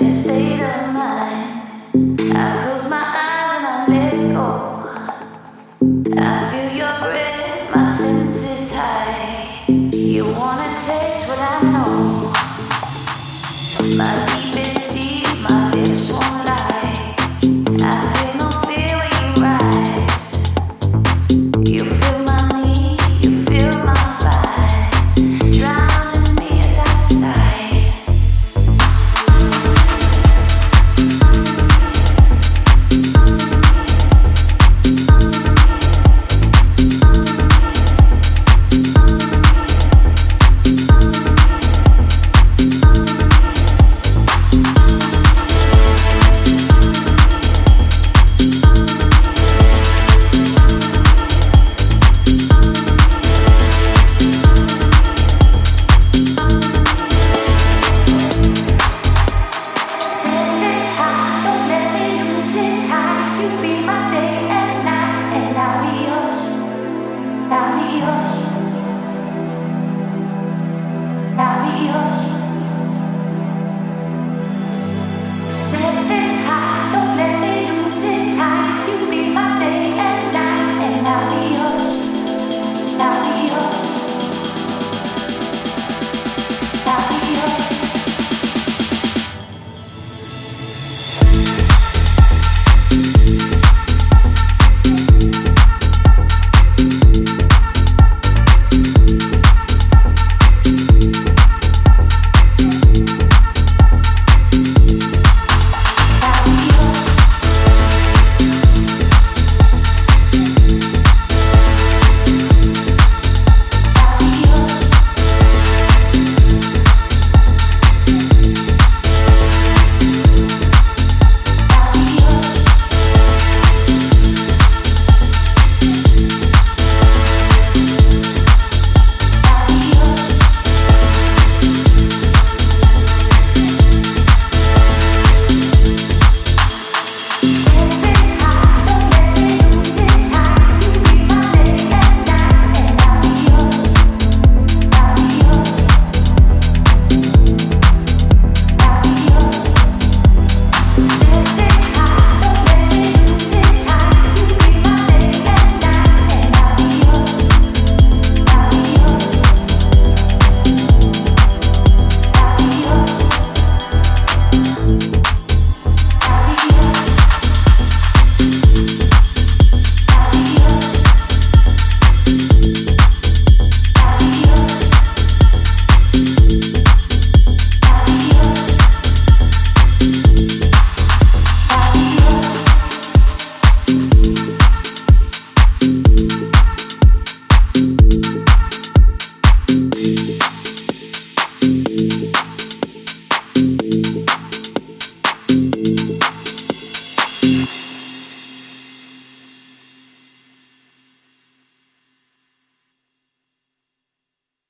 in a state of mind. I close my eyes and I let go.